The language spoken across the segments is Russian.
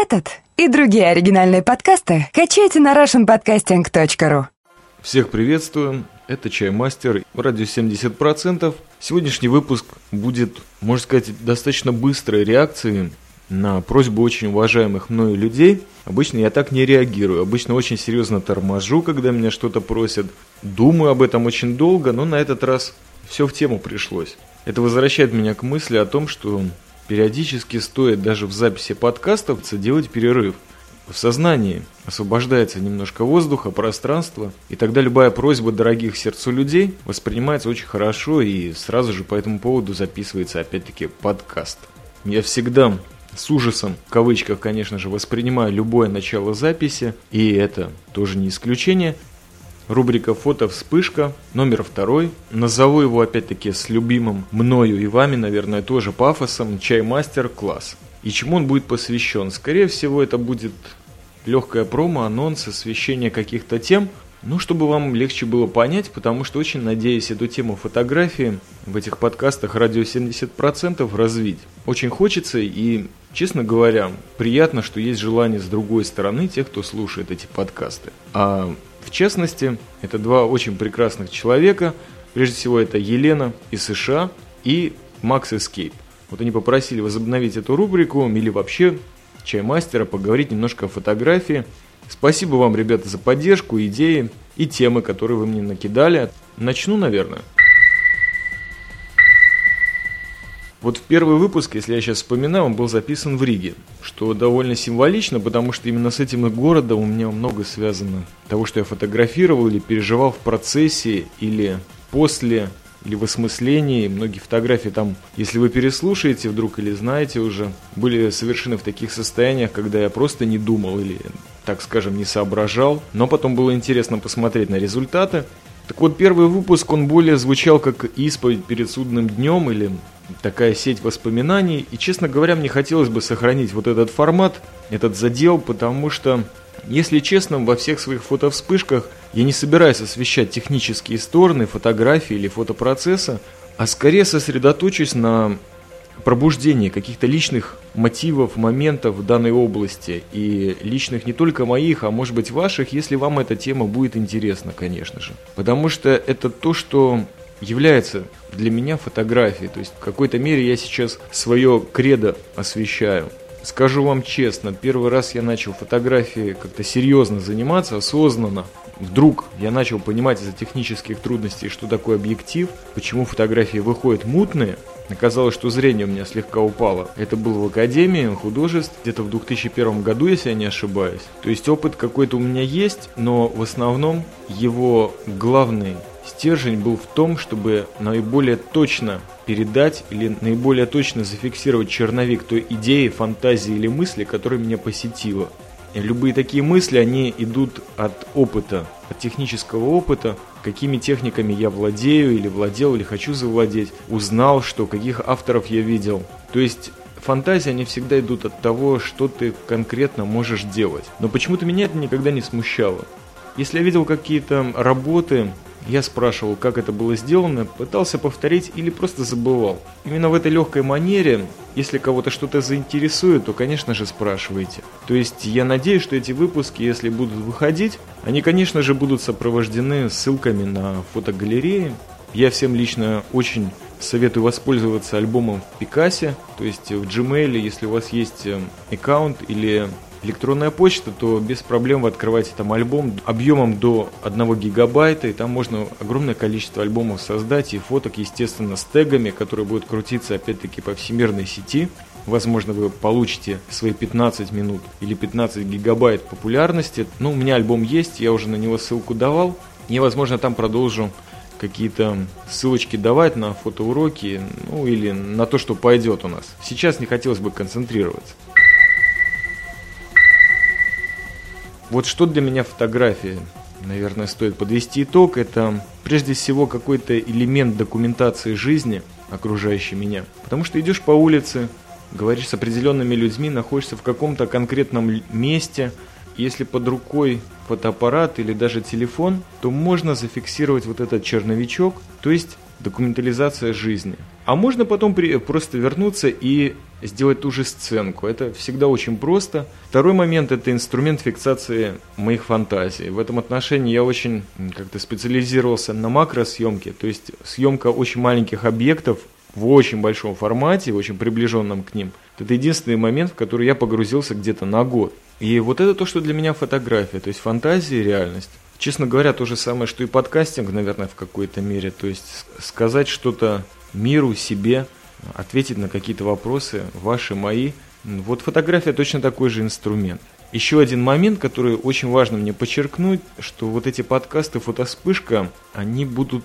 Этот и другие оригинальные подкасты качайте на russianpodcasting.ru Всех приветствую, это Чаймастер, радио 70%. Сегодняшний выпуск будет, можно сказать, достаточно быстрой реакцией на просьбу очень уважаемых мною людей. Обычно я так не реагирую, обычно очень серьезно торможу, когда меня что-то просят. Думаю об этом очень долго, но на этот раз все в тему пришлось. Это возвращает меня к мысли о том, что периодически стоит даже в записи подкастов делать перерыв. В сознании освобождается немножко воздуха, пространства, и тогда любая просьба дорогих сердцу людей воспринимается очень хорошо, и сразу же по этому поводу записывается опять-таки подкаст. Я всегда с ужасом, в кавычках, конечно же, воспринимаю любое начало записи, и это тоже не исключение. Рубрика «Фото вспышка», номер второй. Назову его опять-таки с любимым мною и вами, наверное, тоже пафосом, чай-мастер-класс. И чему он будет посвящен? Скорее всего, это будет легкая промо, анонс, освещение каких-то тем, ну, чтобы вам легче было понять, потому что очень надеюсь эту тему фотографии в этих подкастах «Радио 70%» развить. Очень хочется и, честно говоря, приятно, что есть желание с другой стороны тех, кто слушает эти подкасты. А в частности, это два очень прекрасных человека. Прежде всего, это Елена из США и Макс Эскейп. Вот они попросили возобновить эту рубрику или вообще чаймастера поговорить немножко о фотографии. Спасибо вам, ребята, за поддержку, идеи и темы, которые вы мне накидали. Начну, наверное. Вот первый выпуск, если я сейчас вспоминаю, он был записан в Риге, что довольно символично, потому что именно с этим городом у меня много связано. Того, что я фотографировал или переживал в процессе, или после, или в осмыслении. Многие фотографии там, если вы переслушаете вдруг или знаете уже, были совершены в таких состояниях, когда я просто не думал или, так скажем, не соображал. Но потом было интересно посмотреть на результаты. Так вот, первый выпуск, он более звучал как исповедь перед судным днем или такая сеть воспоминаний. И, честно говоря, мне хотелось бы сохранить вот этот формат, этот задел, потому что, если честно, во всех своих фотовспышках я не собираюсь освещать технические стороны фотографии или фотопроцесса, а скорее сосредоточусь на пробуждении каких-то личных мотивов, моментов в данной области. И личных не только моих, а может быть ваших, если вам эта тема будет интересна, конечно же. Потому что это то, что является для меня фотографией. То есть в какой-то мере я сейчас свое кредо освещаю. Скажу вам честно, первый раз я начал фотографии как-то серьезно заниматься, осознанно. Вдруг я начал понимать из-за технических трудностей, что такое объектив, почему фотографии выходят мутные. Оказалось, что зрение у меня слегка упало. Это было в Академии художеств, где-то в 2001 году, если я не ошибаюсь. То есть опыт какой-то у меня есть, но в основном его главный Стержень был в том, чтобы наиболее точно передать или наиболее точно зафиксировать черновик той идеи, фантазии или мысли, которая меня посетила. Любые такие мысли, они идут от опыта, от технического опыта, какими техниками я владею или владел, или хочу завладеть, узнал, что каких авторов я видел. То есть фантазии, они всегда идут от того, что ты конкретно можешь делать. Но почему-то меня это никогда не смущало. Если я видел какие-то работы, я спрашивал, как это было сделано, пытался повторить или просто забывал. Именно в этой легкой манере, если кого-то что-то заинтересует, то, конечно же, спрашивайте. То есть я надеюсь, что эти выпуски, если будут выходить, они, конечно же, будут сопровождены ссылками на фотогалереи. Я всем лично очень советую воспользоваться альбомом в Пикасе, то есть в Gmail, если у вас есть э, аккаунт или электронная почта, то без проблем вы открываете там альбом объемом до 1 гигабайта, и там можно огромное количество альбомов создать, и фоток, естественно, с тегами, которые будут крутиться, опять-таки, по всемирной сети. Возможно, вы получите свои 15 минут или 15 гигабайт популярности. Ну, у меня альбом есть, я уже на него ссылку давал. И, возможно, там продолжу какие-то ссылочки давать на фотоуроки, ну или на то, что пойдет у нас. Сейчас не хотелось бы концентрироваться. Вот что для меня фотография? Наверное, стоит подвести итог. Это прежде всего какой-то элемент документации жизни, окружающей меня. Потому что идешь по улице, говоришь с определенными людьми, находишься в каком-то конкретном месте. Если под рукой фотоаппарат или даже телефон, то можно зафиксировать вот этот черновичок. То есть документализация жизни. А можно потом при, просто вернуться и сделать ту же сценку. Это всегда очень просто. Второй момент – это инструмент фиксации моих фантазий. В этом отношении я очень как-то специализировался на макросъемке, то есть съемка очень маленьких объектов в очень большом формате, очень приближенном к ним. Это единственный момент, в который я погрузился где-то на год. И вот это то, что для меня фотография, то есть фантазия и реальность. Честно говоря, то же самое, что и подкастинг, наверное, в какой-то мере. То есть сказать что-то миру, себе, ответить на какие-то вопросы, ваши, мои. Вот фотография точно такой же инструмент. Еще один момент, который очень важно мне подчеркнуть, что вот эти подкасты «Фотоспышка», они будут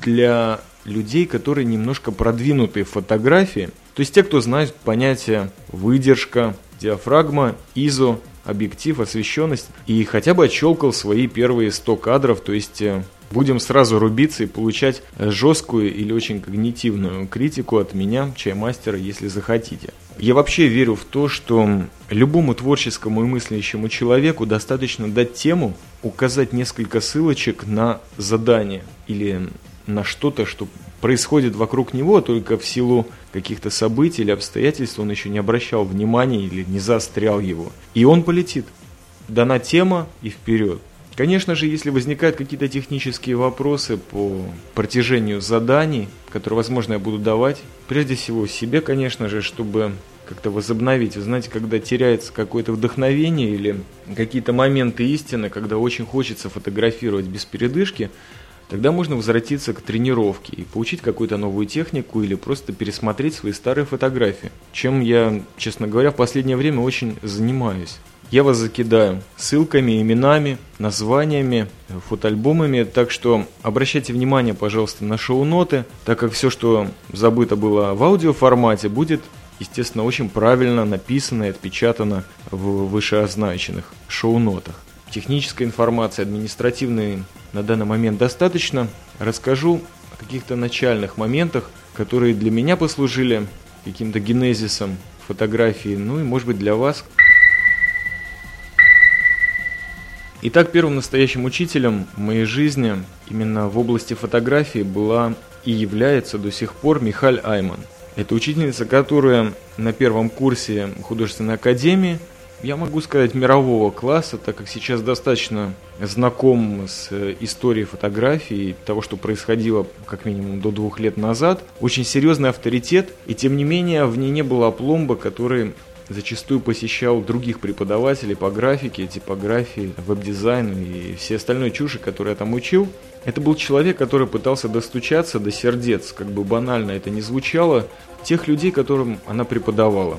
для людей, которые немножко продвинутые в фотографии. То есть те, кто знает понятие выдержка, диафрагма, изо, объектив, освещенность и хотя бы отщелкал свои первые 100 кадров, то есть э, будем сразу рубиться и получать жесткую или очень когнитивную критику от меня, чаймастера, если захотите. Я вообще верю в то, что любому творческому и мыслящему человеку достаточно дать тему, указать несколько ссылочек на задание или на что-то, что происходит вокруг него, только в силу каких-то событий или обстоятельств он еще не обращал внимания или не застрял его. И он полетит. Дана тема и вперед. Конечно же, если возникают какие-то технические вопросы по протяжению заданий, которые, возможно, я буду давать, прежде всего себе, конечно же, чтобы как-то возобновить. Вы знаете, когда теряется какое-то вдохновение или какие-то моменты истины, когда очень хочется фотографировать без передышки, Тогда можно возвратиться к тренировке и получить какую-то новую технику или просто пересмотреть свои старые фотографии, чем я, честно говоря, в последнее время очень занимаюсь. Я вас закидаю ссылками, именами, названиями, фотоальбомами, так что обращайте внимание, пожалуйста, на шоу-ноты, так как все, что забыто было в аудиоформате, будет, естественно, очень правильно написано и отпечатано в вышеозначенных шоу-нотах. Технической информации, административной на данный момент достаточно. Расскажу о каких-то начальных моментах, которые для меня послужили каким-то генезисом фотографии, ну и может быть для вас. Итак, первым настоящим учителем в моей жизни именно в области фотографии была и является до сих пор Михаль Айман. Это учительница, которая на первом курсе художественной академии – я могу сказать, мирового класса, так как сейчас достаточно знаком с э, историей фотографии, того, что происходило как минимум до двух лет назад. Очень серьезный авторитет, и тем не менее в ней не было опломба, который зачастую посещал других преподавателей по графике, типографии, веб-дизайну и все остальные чуши, которые я там учил. Это был человек, который пытался достучаться до сердец, как бы банально это не звучало, тех людей, которым она преподавала.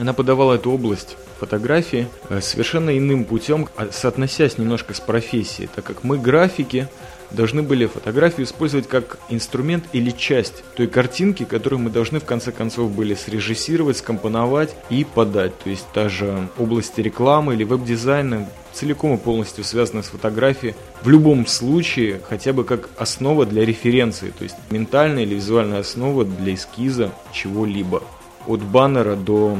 Она подавала эту область фотографии э, совершенно иным путем, а, соотносясь немножко с профессией, так как мы, графики, должны были фотографию использовать как инструмент или часть той картинки, которую мы должны в конце концов были срежиссировать, скомпоновать и подать. То есть та же область рекламы или веб-дизайна целиком и полностью связана с фотографией. В любом случае, хотя бы как основа для референции, то есть ментальная или визуальная основа для эскиза чего-либо. От баннера до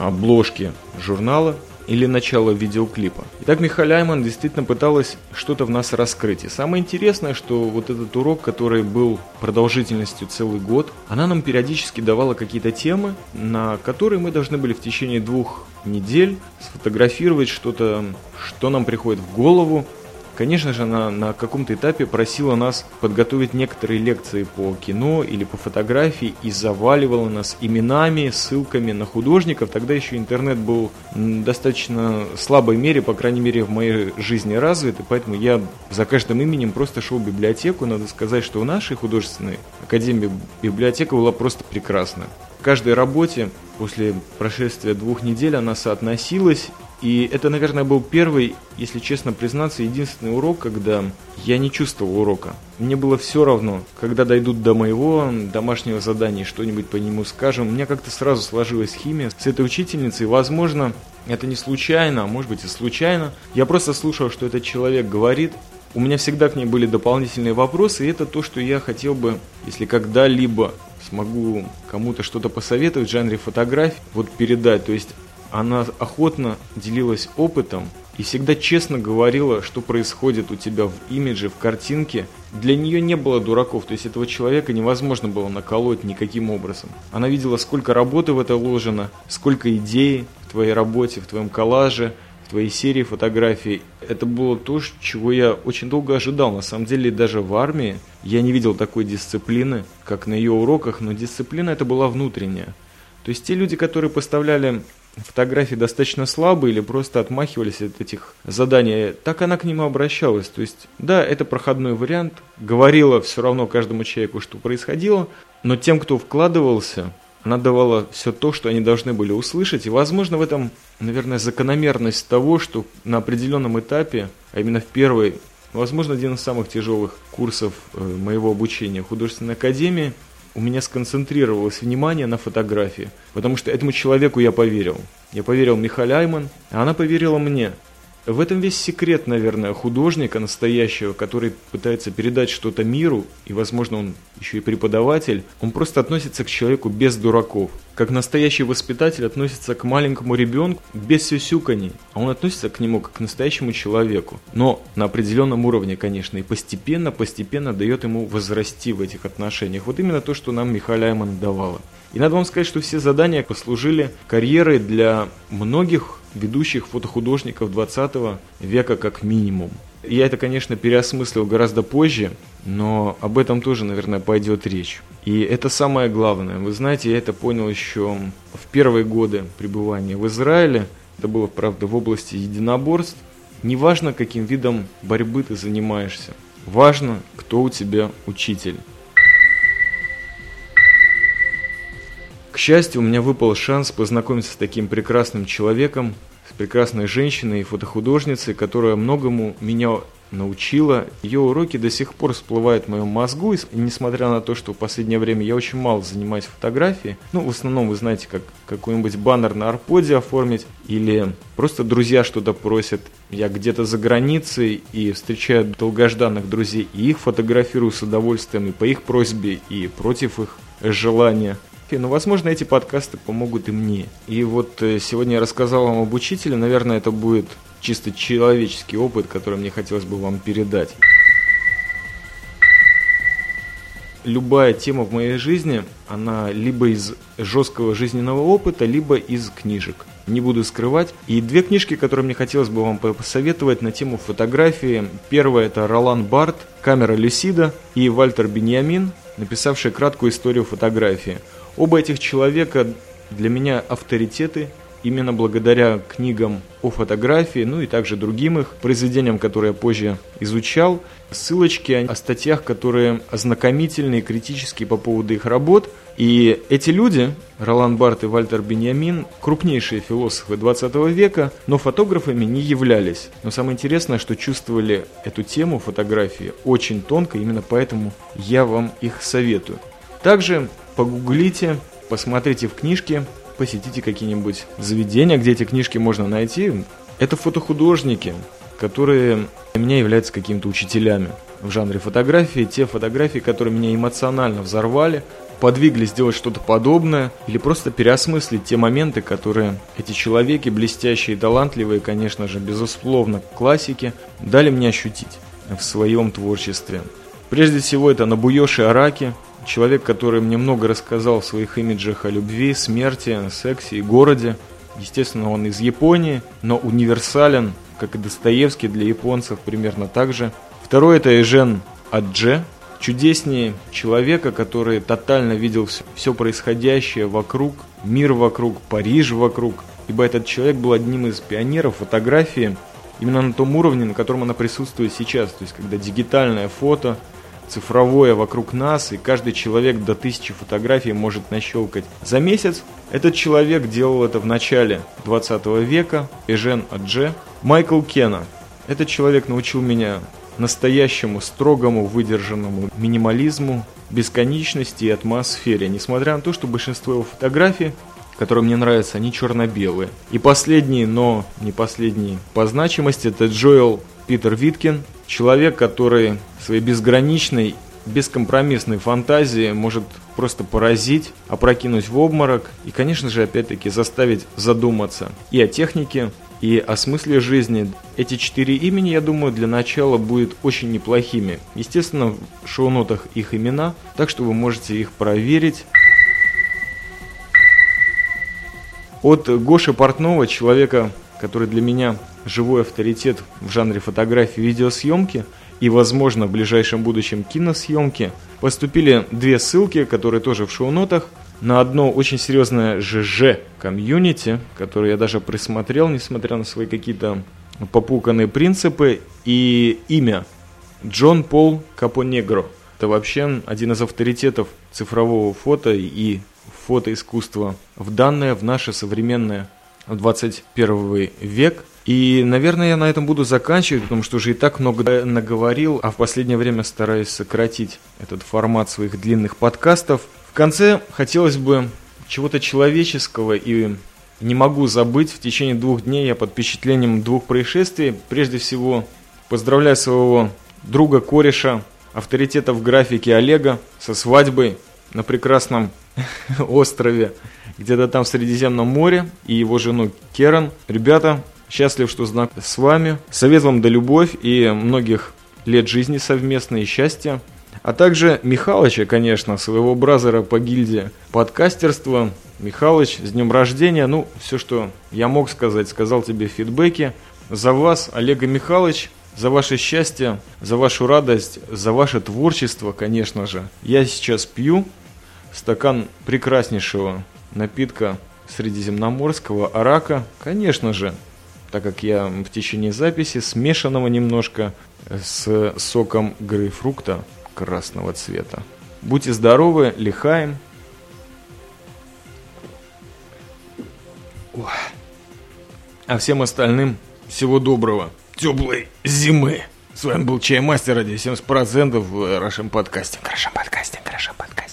обложки журнала или начало видеоклипа. Итак, Михаил Айман действительно пыталась что-то в нас раскрыть. И самое интересное, что вот этот урок, который был продолжительностью целый год, она нам периодически давала какие-то темы, на которые мы должны были в течение двух недель сфотографировать что-то, что нам приходит в голову, Конечно же, она на каком-то этапе просила нас подготовить некоторые лекции по кино или по фотографии и заваливала нас именами, ссылками на художников. Тогда еще интернет был достаточно слабой мере, по крайней мере в моей жизни развит, и поэтому я за каждым именем просто шел в библиотеку. Надо сказать, что в нашей художественной академии библиотека была просто прекрасна. В каждой работе после прошествия двух недель она соотносилась и это, наверное, был первый, если честно признаться, единственный урок, когда я не чувствовал урока. Мне было все равно, когда дойдут до моего домашнего задания, что-нибудь по нему скажем. У меня как-то сразу сложилась химия с этой учительницей. Возможно, это не случайно, а может быть и случайно. Я просто слушал, что этот человек говорит. У меня всегда к ней были дополнительные вопросы, и это то, что я хотел бы, если когда-либо смогу кому-то что-то посоветовать в жанре фотографий, вот передать. То есть она охотно делилась опытом и всегда честно говорила, что происходит у тебя в имидже, в картинке. Для нее не было дураков, то есть этого человека невозможно было наколоть никаким образом. Она видела, сколько работы в это вложено, сколько идей в твоей работе, в твоем коллаже, в твоей серии фотографий. Это было то, чего я очень долго ожидал. На самом деле, даже в армии я не видел такой дисциплины, как на ее уроках, но дисциплина это была внутренняя. То есть те люди, которые поставляли фотографии достаточно слабые или просто отмахивались от этих заданий, так она к нему обращалась. То есть, да, это проходной вариант, говорила все равно каждому человеку, что происходило, но тем, кто вкладывался, она давала все то, что они должны были услышать. И, возможно, в этом, наверное, закономерность того, что на определенном этапе, а именно в первой, возможно, один из самых тяжелых курсов э, моего обучения в художественной академии – у меня сконцентрировалось внимание на фотографии, потому что этому человеку я поверил. Я поверил Михаль Айман, а она поверила мне. В этом весь секрет, наверное, художника настоящего, который пытается передать что-то миру, и, возможно, он еще и преподаватель, он просто относится к человеку без дураков. Как настоящий воспитатель относится к маленькому ребенку без сюсюканий, а он относится к нему как к настоящему человеку. Но на определенном уровне, конечно, и постепенно, постепенно дает ему возрасти в этих отношениях. Вот именно то, что нам Михаил Айман давала. И надо вам сказать, что все задания послужили карьерой для многих ведущих фотохудожников 20 века как минимум. Я это, конечно, переосмыслил гораздо позже, но об этом тоже, наверное, пойдет речь. И это самое главное. Вы знаете, я это понял еще в первые годы пребывания в Израиле. Это было, правда, в области единоборств. Неважно, каким видом борьбы ты занимаешься. Важно, кто у тебя учитель. К счастью, у меня выпал шанс познакомиться с таким прекрасным человеком, с прекрасной женщиной и фотохудожницей, которая многому меня научила. Ее уроки до сих пор всплывают в моем мозгу, и несмотря на то, что в последнее время я очень мало занимаюсь фотографией, ну, в основном, вы знаете, как какой-нибудь баннер на арподе оформить, или просто друзья что-то просят, я где-то за границей и встречаю долгожданных друзей, и их фотографирую с удовольствием, и по их просьбе, и против их желания. Ну, возможно, эти подкасты помогут и мне. И вот э, сегодня я рассказал вам об учителе. Наверное, это будет чисто человеческий опыт, который мне хотелось бы вам передать. Любая тема в моей жизни, она либо из жесткого жизненного опыта, либо из книжек. Не буду скрывать. И две книжки, которые мне хотелось бы вам посоветовать на тему фотографии. Первая это Ролан Барт «Камера Люсида» и Вальтер Беньямин, написавший краткую историю фотографии. Оба этих человека для меня авторитеты, именно благодаря книгам о фотографии, ну и также другим их произведениям, которые я позже изучал. Ссылочки о статьях, которые ознакомительные, критические по поводу их работ. И эти люди, Ролан Барт и Вальтер Беньямин, крупнейшие философы 20 века, но фотографами не являлись. Но самое интересное, что чувствовали эту тему фотографии очень тонко, именно поэтому я вам их советую. Также погуглите, посмотрите в книжке, посетите какие-нибудь заведения, где эти книжки можно найти. Это фотохудожники, которые для меня являются какими-то учителями в жанре фотографии. Те фотографии, которые меня эмоционально взорвали, подвигли сделать что-то подобное или просто переосмыслить те моменты, которые эти человеки, блестящие и талантливые, конечно же, безусловно, классики, дали мне ощутить в своем творчестве. Прежде всего, это Набуёши Араки, Человек, который мне много рассказал в своих имиджах о любви, смерти, сексе и городе. Естественно, он из Японии, но универсален, как и Достоевский для японцев примерно так же. Второй это Эжен Адже, чудеснее человека, который тотально видел все, все происходящее вокруг, мир вокруг, Париж вокруг, ибо этот человек был одним из пионеров фотографии именно на том уровне, на котором она присутствует сейчас, то есть когда дигитальное фото цифровое вокруг нас, и каждый человек до тысячи фотографий может нащелкать. За месяц этот человек делал это в начале 20 века, Эжен Адже. Майкл Кена. Этот человек научил меня настоящему, строгому, выдержанному минимализму, бесконечности и атмосфере, несмотря на то, что большинство его фотографий которые мне нравятся, они черно-белые. И последний, но не последний по значимости, это Джоэл Питер Виткин, человек, который своей безграничной бескомпромиссной фантазии может просто поразить, опрокинуть в обморок и, конечно же, опять-таки заставить задуматься и о технике, и о смысле жизни. Эти четыре имени, я думаю, для начала будет очень неплохими. Естественно, в шоу-нотах их имена, так что вы можете их проверить. От Гоши Портнова, человека, который для меня живой авторитет в жанре фотографии и видеосъемки, и, возможно, в ближайшем будущем киносъемки, поступили две ссылки, которые тоже в шоу-нотах, на одно очень серьезное ЖЖ комьюнити, которое я даже присмотрел, несмотря на свои какие-то попуканные принципы, и имя Джон Пол Капонегро. Это вообще один из авторитетов цифрового фото и фотоискусства в данное, в наше современное 21 век – и, наверное, я на этом буду заканчивать, потому что уже и так много наговорил, а в последнее время стараюсь сократить этот формат своих длинных подкастов. В конце хотелось бы чего-то человеческого и не могу забыть, в течение двух дней я под впечатлением двух происшествий. Прежде всего, поздравляю своего друга, кореша, авторитета в графике Олега со свадьбой на прекрасном острове, где-то там в Средиземном море, и его жену Керан. Ребята, Счастлив, что знак с вами. Совет вам да любовь и многих лет жизни совместно и счастья. А также Михалыча, конечно, своего бразера по гильдии подкастерства. Михалыч, с днем рождения. Ну, все, что я мог сказать, сказал тебе в фидбэке. За вас, Олега Михалыч, за ваше счастье, за вашу радость, за ваше творчество, конечно же. Я сейчас пью стакан прекраснейшего напитка средиземноморского арака, конечно же, так как я в течение записи смешанного немножко с соком грейпфрукта красного цвета. Будьте здоровы, лихаем. А всем остальным всего доброго, теплой зимы. С вами был Чаймастер, ради 70% в Russian Podcasting. Russian Podcasting, Russian Podcasting.